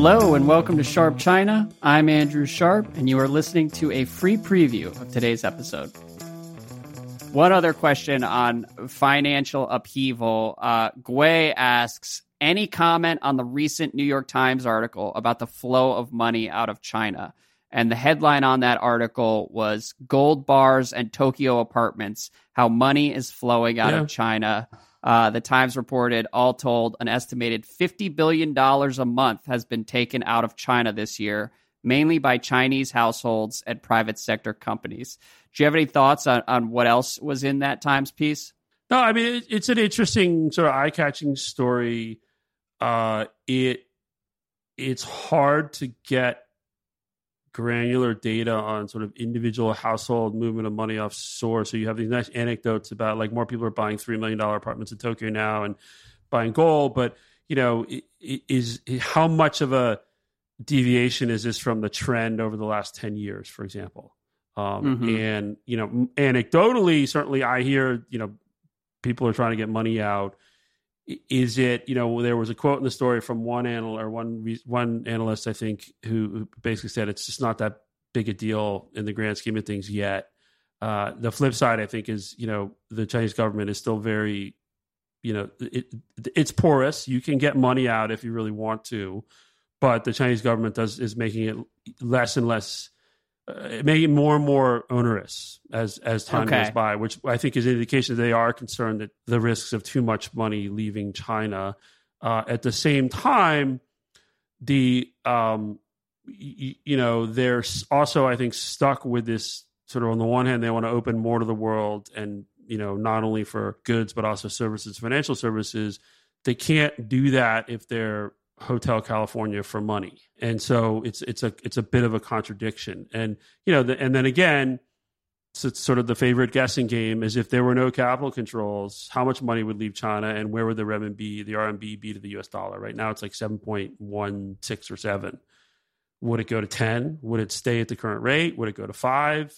Hello and welcome to Sharp China. I'm Andrew Sharp, and you are listening to a free preview of today's episode. One other question on financial upheaval. Uh, Gui asks any comment on the recent New York Times article about the flow of money out of China? And the headline on that article was Gold Bars and Tokyo Apartments How Money is Flowing Out yeah. of China. Uh, the Times reported, all told, an estimated $50 billion a month has been taken out of China this year, mainly by Chinese households and private sector companies. Do you have any thoughts on, on what else was in that Times piece? No, I mean, it, it's an interesting, sort of eye catching story. Uh, it It's hard to get granular data on sort of individual household movement of money offshore. So you have these nice anecdotes about like more people are buying three million dollar apartments in Tokyo now and buying gold, but you know, is how much of a deviation is this from the trend over the last ten years, for example? Um, mm-hmm. And you know, anecdotally, certainly I hear you know people are trying to get money out is it you know there was a quote in the story from one analyst or one one analyst I think who basically said it's just not that big a deal in the grand scheme of things yet. Uh, the flip side I think is you know the Chinese government is still very you know it, it's porous. You can get money out if you really want to, but the Chinese government does is making it less and less uh, making it more and more onerous as as time okay. goes by, which I think is an indication that they are concerned that the risks of too much money leaving China. Uh, at the same time, the um, y- you know they're also I think stuck with this sort of on the one hand they want to open more to the world and you know not only for goods but also services, financial services. They can't do that if they're Hotel California for money, and so it's it's a it's a bit of a contradiction. And you know, the, and then again, so it's sort of the favorite guessing game is if there were no capital controls, how much money would leave China, and where would the renminbi, the RMB, be to the U.S. dollar? Right now, it's like seven point one six or seven. Would it go to ten? Would it stay at the current rate? Would it go to five?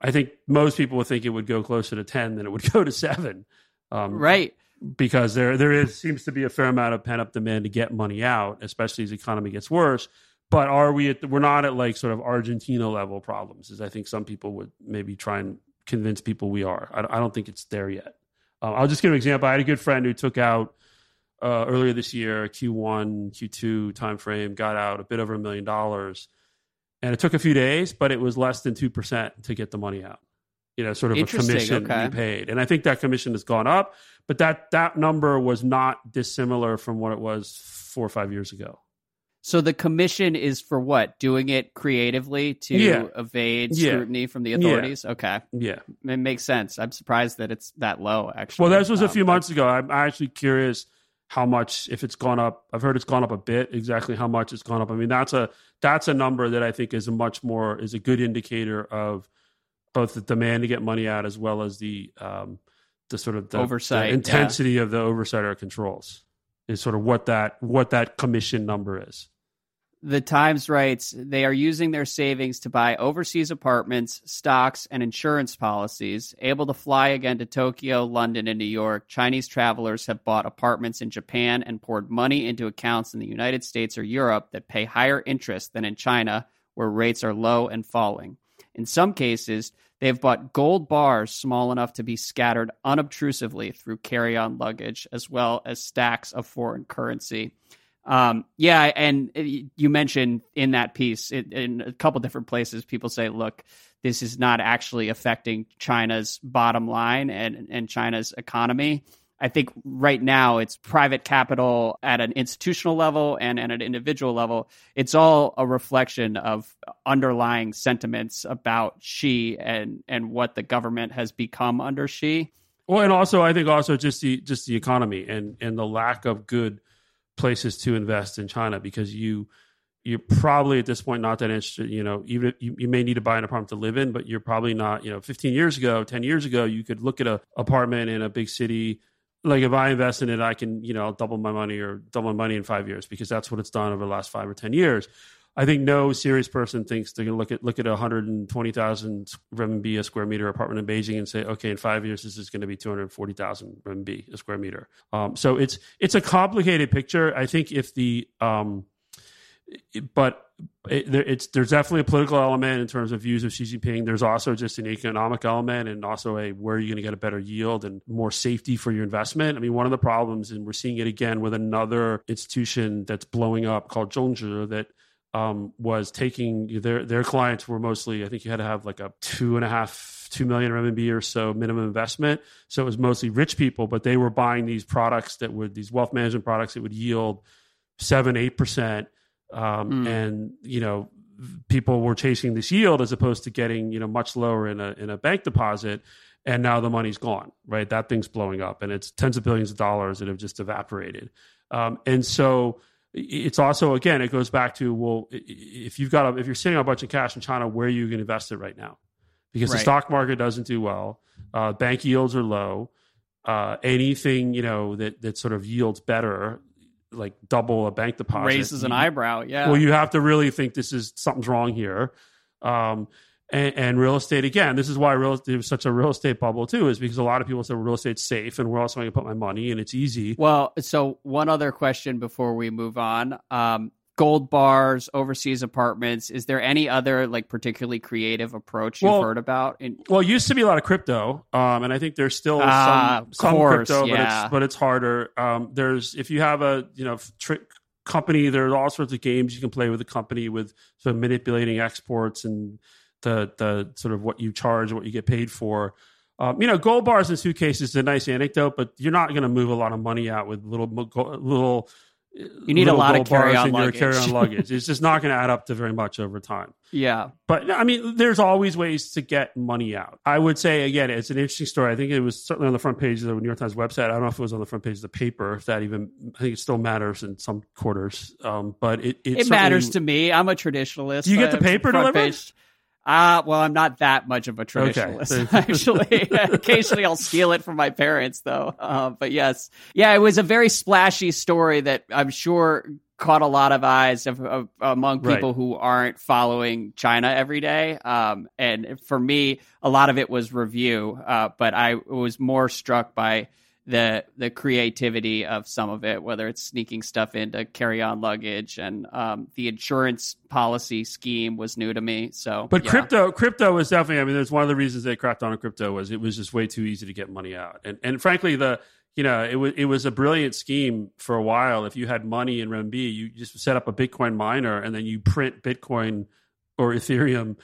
I think most people would think it would go closer to ten than it would go to seven. Um, right because there there is seems to be a fair amount of pent up demand to get money out, especially as the economy gets worse. But are we? At, we're not at like sort of Argentina level problems, as I think some people would maybe try and convince people we are. I, I don't think it's there yet. Uh, I'll just give an example. I had a good friend who took out uh, earlier this year, Q1, Q2 timeframe, got out a bit over a million dollars, and it took a few days, but it was less than two percent to get the money out you know, sort of a commission okay. paid. And I think that commission has gone up, but that that number was not dissimilar from what it was four or five years ago. So the commission is for what? Doing it creatively to yeah. evade scrutiny from the authorities? Yeah. Okay. Yeah. It makes sense. I'm surprised that it's that low, actually. Well, this was um, a few months ago. I'm actually curious how much if it's gone up. I've heard it's gone up a bit. Exactly how much it's gone up. I mean, that's a that's a number that I think is a much more is a good indicator of both the demand to get money out as well as the um, the sort of the, oversight the intensity yeah. of the oversight or controls is sort of what that what that commission number is. The Times writes they are using their savings to buy overseas apartments, stocks, and insurance policies. Able to fly again to Tokyo, London, and New York, Chinese travelers have bought apartments in Japan and poured money into accounts in the United States or Europe that pay higher interest than in China, where rates are low and falling. In some cases, they have bought gold bars small enough to be scattered unobtrusively through carry on luggage, as well as stacks of foreign currency. Um, yeah, and you mentioned in that piece, in a couple different places, people say, look, this is not actually affecting China's bottom line and, and China's economy. I think right now it's private capital at an institutional level and, at an individual level. It's all a reflection of underlying sentiments about Xi and and what the government has become under Xi. Well, and also I think also just the just the economy and and the lack of good places to invest in China because you you're probably at this point not that interested. You know, even you, you may need to buy an apartment to live in, but you're probably not. You know, 15 years ago, 10 years ago, you could look at a apartment in a big city like if I invest in it, I can, you know, double my money or double my money in five years because that's what it's done over the last five or 10 years. I think no serious person thinks they're going to look at look at a 120,000 RMB a square meter apartment in Beijing and say, okay, in five years this is going to be 240,000 RMB a square meter. Um, so it's it's a complicated picture. I think if the um, but it, it's there's definitely a political element in terms of views of Xi Jinping. There's also just an economic element and also a where are you going to get a better yield and more safety for your investment. I mean, one of the problems, and we're seeing it again with another institution that's blowing up called Zhongzhi that um, was taking their their clients were mostly I think you had to have like a two and a half two million RMB or so minimum investment. So it was mostly rich people, but they were buying these products that would these wealth management products that would yield seven eight percent um, mm. and you know people were chasing this yield as opposed to getting you know much lower in a in a bank deposit. And now the money's gone right? That thing's blowing up and it's tens of billions of dollars that have just evaporated. Um, and so it's also again it goes back to well if you've got a, if you're sitting on a bunch of cash in china where are you going to invest it right now? Because right. the stock market doesn't do well. Uh, bank yields are low. Uh, anything you know that that sort of yields better like double a bank deposit raises an eyebrow. Yeah. Well, you have to really think this is something's wrong here. Um, and, and, real estate again. This is why real estate was such a real estate bubble too, is because a lot of people say well, real estate's safe, and we're also going to put my money, and it's easy. Well, so one other question before we move on. Um, gold bars, overseas apartments. Is there any other like particularly creative approach you've well, heard about? In- well, it used to be a lot of crypto, um, and I think there's still uh, some, some course, crypto, yeah. but it's but it's harder. Um, there's if you have a you know trick company, there's all sorts of games you can play with a company with sort of manipulating exports and the the sort of what you charge what you get paid for. Um, you know, gold bars and suitcases is a nice anecdote, but you're not going to move a lot of money out with little little you need a lot of carry on luggage. carry on luggage. It's just not going to add up to very much over time. Yeah. But I mean, there's always ways to get money out. I would say, again, it's an interesting story. I think it was certainly on the front page of the New York Times website. I don't know if it was on the front page of the paper, if that even, I think it still matters in some quarters. Um, but it, it, it matters to me. I'm a traditionalist. Do You get the paper delivered? Page. Uh, well, I'm not that much of a traditionalist, okay. actually. Occasionally I'll steal it from my parents, though. Uh, but yes. Yeah, it was a very splashy story that I'm sure caught a lot of eyes of, of, among people right. who aren't following China every day. Um, and for me, a lot of it was review, uh, but I was more struck by the the creativity of some of it, whether it's sneaking stuff into carry on luggage and um, the insurance policy scheme was new to me. So, but yeah. crypto crypto was definitely. I mean, there's one of the reasons they cracked on crypto was it was just way too easy to get money out, and and frankly the you know it was it was a brilliant scheme for a while. If you had money in RMB, you just set up a Bitcoin miner and then you print Bitcoin or Ethereum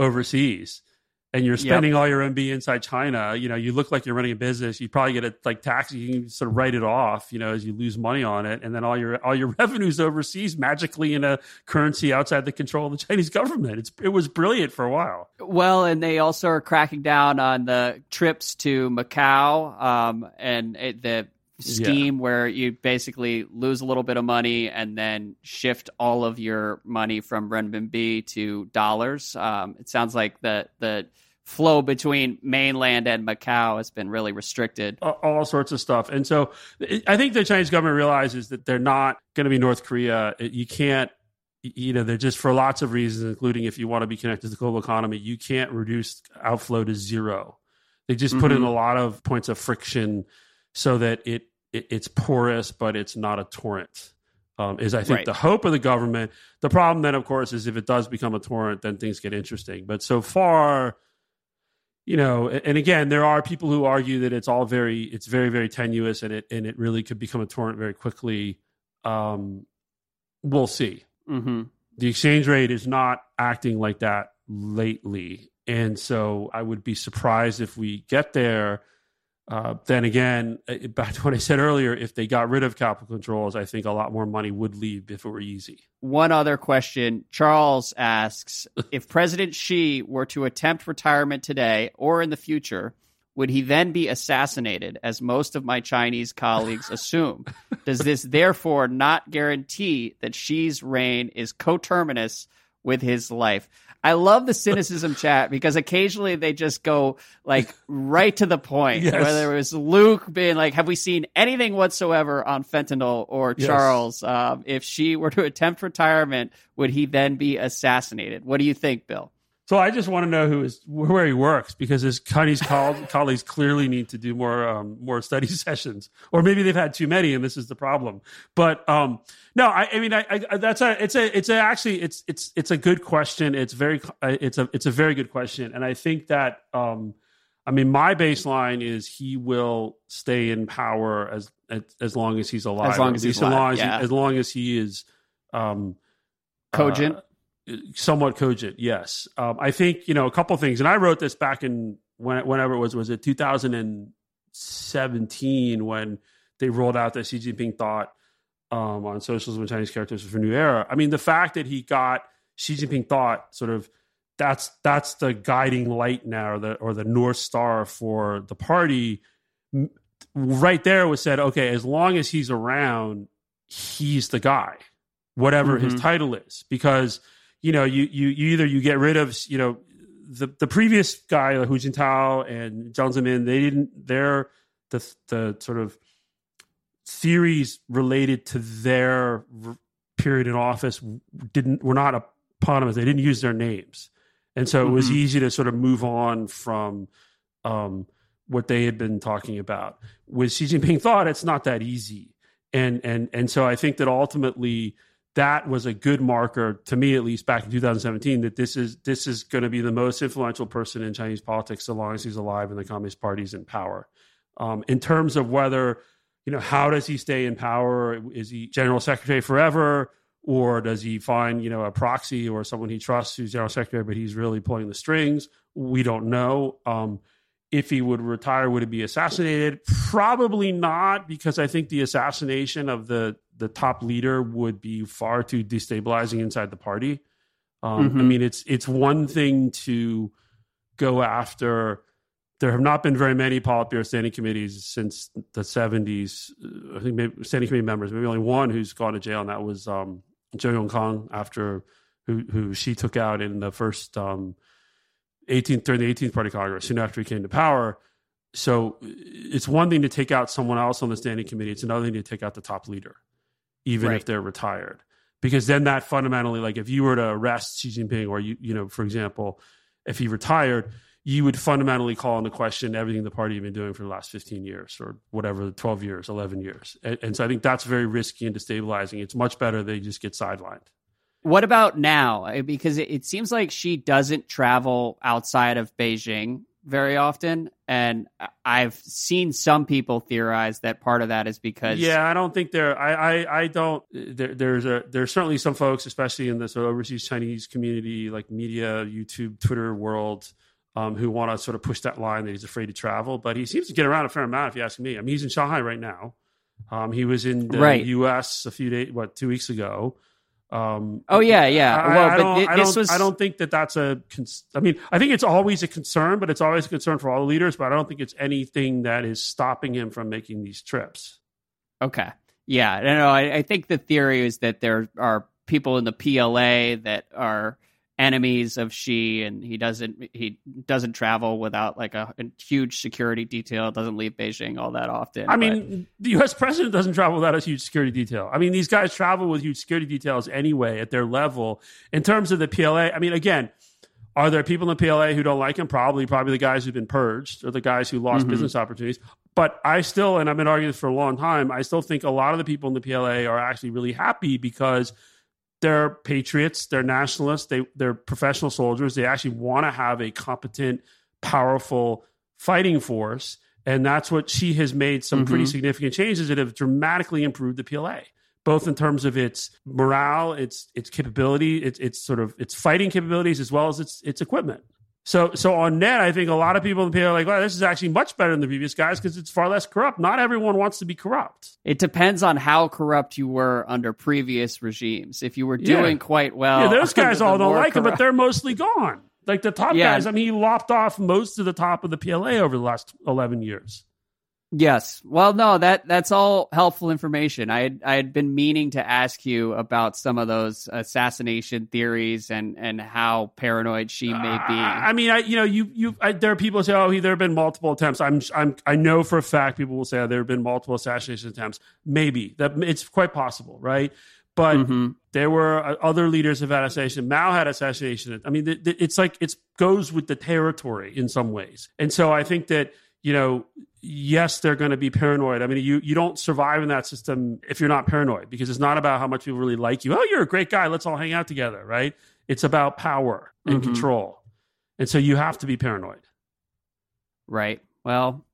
overseas and you're spending yep. all your MB inside China, you know, you look like you're running a business. You probably get a like tax. You can sort of write it off, you know, as you lose money on it, and then all your all your revenues overseas magically in a currency outside the control of the Chinese government. It's it was brilliant for a while. Well, and they also are cracking down on the trips to Macau, um, and it, the scheme yeah. where you basically lose a little bit of money and then shift all of your money from renminbi to dollars. Um, it sounds like the the flow between mainland and Macau has been really restricted. All sorts of stuff, and so I think the Chinese government realizes that they're not going to be North Korea. You can't. You know, they're just for lots of reasons, including if you want to be connected to the global economy, you can't reduce outflow to zero. They just mm-hmm. put in mm-hmm. a lot of points of friction so that it it, it's porous, but it's not a torrent. Um, is I think right. the hope of the government. The problem then, of course, is if it does become a torrent, then things get interesting. But so far, you know, and again, there are people who argue that it's all very, it's very, very tenuous, and it and it really could become a torrent very quickly. Um, we'll see. Mm-hmm. The exchange rate is not acting like that lately, and so I would be surprised if we get there uh, then again, uh, back to what I said earlier, if they got rid of capital controls, I think a lot more money would leave if it were easy. One other question. Charles asks If President Xi were to attempt retirement today or in the future, would he then be assassinated, as most of my Chinese colleagues assume? Does this therefore not guarantee that Xi's reign is coterminous with his life? I love the Sinocism chat because occasionally they just go like right to the point. Yes. Whether it was Luke being like, "Have we seen anything whatsoever on fentanyl?" or yes. Charles, um, if Xi were to attempt retirement, would he then be assassinated? What do you think, Bill? So I just want to know who is where he works because his Chinese colleagues clearly need to do more um, more study sessions, or maybe they've had too many and this is the problem. But um, no, I, I mean, I, I, that's a it's a it's a actually it's it's it's a good question. It's very it's a it's a very good question, and I think that um, I mean, my baseline is he will stay in power as as, as long as he's alive. As long as he's alive, as long as, yeah. he, as long as he is um, cogent. Uh, somewhat cogent. Yes, um, I think you know a couple things, and I wrote this back in when, whenever it was was it 2017 when they rolled out the Xi Jinping thought um, on socialism and Chinese characters for new era. I mean, the fact that he got Xi Jinping thought sort of that's that's the guiding light now, or the or the north star for the party. Right there was said, okay, as long as he's around, he's the guy, whatever mm-hmm. his title is, because you know, you, you, you either you get rid of, you know, the, the previous guy, like Hu Jintao and Jiang Zemin, they didn't, they're the, the sort of theories related to their period in office didn't, were not eponymous. They didn't use their names. And so it was mm-hmm. easy to sort of move on from, um, what they had been talking about. With Xi Jinping thought, it's not that easy. And, and, and so I think that ultimately, that was a good marker to me at least back in 2017 that this is this is going to be the most influential person in Chinese politics so long as he's alive and the Communist Party's in power. Um, in terms of whether you know how does he stay in power? Is he general secretary forever, or does he find you know a proxy or someone he trusts who's general secretary but he's really pulling the strings? We don't know. Um, if he would retire, would it be assassinated? Probably not, because I think the assassination of the the top leader would be far too destabilizing inside the party. Um, mm-hmm. I mean, it's it's one thing to go after. There have not been very many Politburo standing committees since the seventies. Uh, I think maybe standing committee members, maybe only one who's gone to jail, and that was um, Zhou Yongkang after who who she took out in the first um, 18th during the 18th Party Congress, soon after he came to power. So it's one thing to take out someone else on the standing committee. It's another thing to take out the top leader, even right. if they're retired, because then that fundamentally, like if you were to arrest Xi Jinping, or you, you know, for example, if he retired, you would fundamentally call into question everything the party had been doing for the last 15 years or whatever, 12 years, 11 years. And, and so I think that's very risky and destabilizing. It's much better they just get sidelined. What about now? Because it, it seems like Xi doesn't travel outside of Beijing very often. And I've seen some people theorize that part of that is because yeah, I don't think there. I I, I don't. There, there's a there's certainly some folks, especially in the sort of overseas Chinese community, like media, YouTube, Twitter world, um, who want to sort of push that line that he's afraid to travel. But he seems to get around a fair amount, if you ask me. I mean, he's in Shanghai right now. Um, he was in the right. U.S. a few days, what, two weeks ago. Um, oh yeah, yeah. I, well, I, but I this don't, was. I don't think that that's a. I mean, I think it's always a concern, but it's always a concern for all the leaders. But I don't think it's anything that is stopping him from making these trips. Okay. Yeah. No, no. I, I think the theory is that there are people in the PLA that are enemies of Xi, and he doesn't he doesn't travel without like a, a huge security detail. Doesn't leave Beijing all that often. I but. mean, the U.S. president doesn't travel without a huge security detail. I mean, these guys travel with huge security details anyway at their level. In terms of the PLA, I mean, again. Are there people in the PLA who don't like him? Probably, probably the guys who've been purged or the guys who lost mm-hmm. business opportunities. But I still, and I've been arguing this for a long time, I still think a lot of the people in the PLA are actually really happy because they're patriots, they're nationalists, they they're professional soldiers. They actually want to have a competent, powerful fighting force, and that's what Xi has made some mm-hmm. pretty significant changes that have dramatically improved the PLA, both in terms of its morale, its its capability, its its sort of its fighting capabilities, as well as its its equipment. So, so on net, I think a lot of people in the are like, "Well, this is actually much better than the previous guys because it's far less corrupt." Not everyone wants to be corrupt. It depends on how corrupt you were under previous regimes. If you were doing yeah. quite well, yeah, those guys all don't like corrupt. him, but they're mostly gone. Like the top yeah. guys, I mean, he lopped off most of the top of the PLA over the last eleven years. Yes. Well, no, that that's all helpful information. I had I had been meaning to ask you about some of those assassination theories and and how paranoid Xi may be. Uh, I mean, I you know you you I, there are people who say, oh, there have been multiple attempts. I'm I'm I know for a fact people will say oh, there have been multiple assassination attempts. Maybe that it's quite possible, right? But Mm-hmm. there were uh, other leaders of assassination. Mao had assassination. I mean, th- th- it's like it goes with the territory in some ways. And so I think that you know, yes, they're going to be paranoid. I mean, you you don't survive in that system if you're not paranoid because it's not about how much people really like you. Oh, you're a great guy. Let's all hang out together, right? It's about power and Mhm. control, and so you have to be paranoid. Right. Well,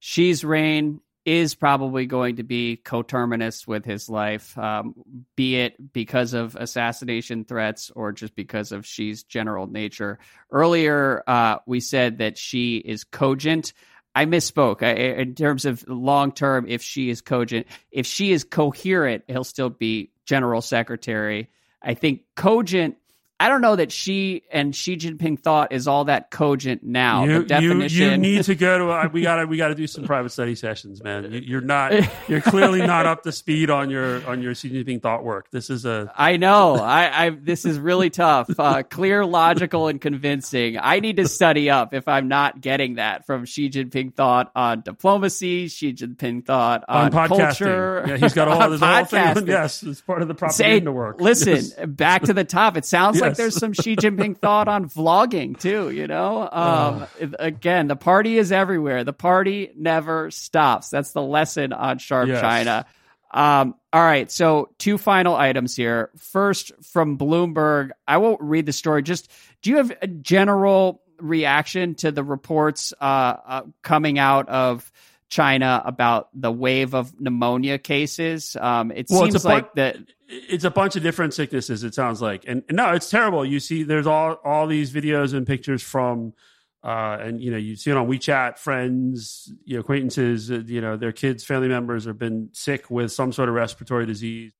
Xi's reign is probably going to be coterminous with his life, um, be it because of assassination threats or just because of she's general nature. Earlier, uh, we said that she is cogent. I misspoke I, in terms of long term. If Xi is cogent, if she is coherent, he'll still be general secretary. I think cogent. I don't know that she and Xi Jinping thought is all that cogent now. you, the definition. you, you need to go to. We got to we got to do some private study sessions, man. You, you're not. You're clearly not up to speed on your on your Xi Jinping thought work. This is a. I know. I, I this is really tough. Uh, clear, logical, and convincing. I need to study up if I'm not getting that from Xi Jinping thought on diplomacy, Xi Jinping thought on, on culture. Yeah, he's got all this whole thing. Yes, it's part of the Say, propaganda work. listen, Yes. back to the top. It sounds like there's some Xi Jinping thought on vlogging too. You know, um, again, the party is everywhere. The party never stops. That's the lesson on Sharp Yes. China. Um, all right, so two final items here. First, from Bloomberg, I won't read the story. Just do you have a general reaction to the reports uh, uh, coming out of China about the wave of pneumonia cases? Um, it Well, seems a bu- like that. it's a bunch of different sicknesses. It sounds like, and, and no, it's terrible. You see, there's all all these videos and pictures from, uh, and you know, you see it on WeChat. Friends, you know, acquaintances, uh, you know, their kids, family members have been sick with some sort of respiratory disease.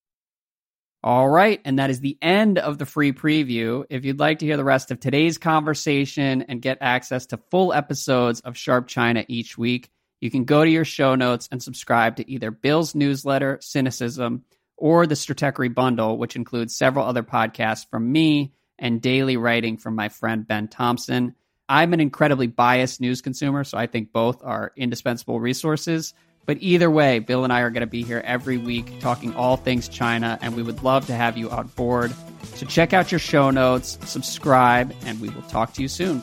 All right, and that is the end of the free preview. If you'd like to hear the rest of today's conversation and get access to full episodes of Sharp China each week, you can go to your show notes and subscribe to either Bill's newsletter, Sinocism, or the Stratechery Bundle, which includes several other podcasts from me and daily writing from my friend Ben Thompson. I'm an incredibly biased news consumer, so I think both are indispensable resources. But either way, Bill and I are going to be here every week talking all things China, and we would love to have you on board. So check out your show notes, subscribe, and we will talk to you soon.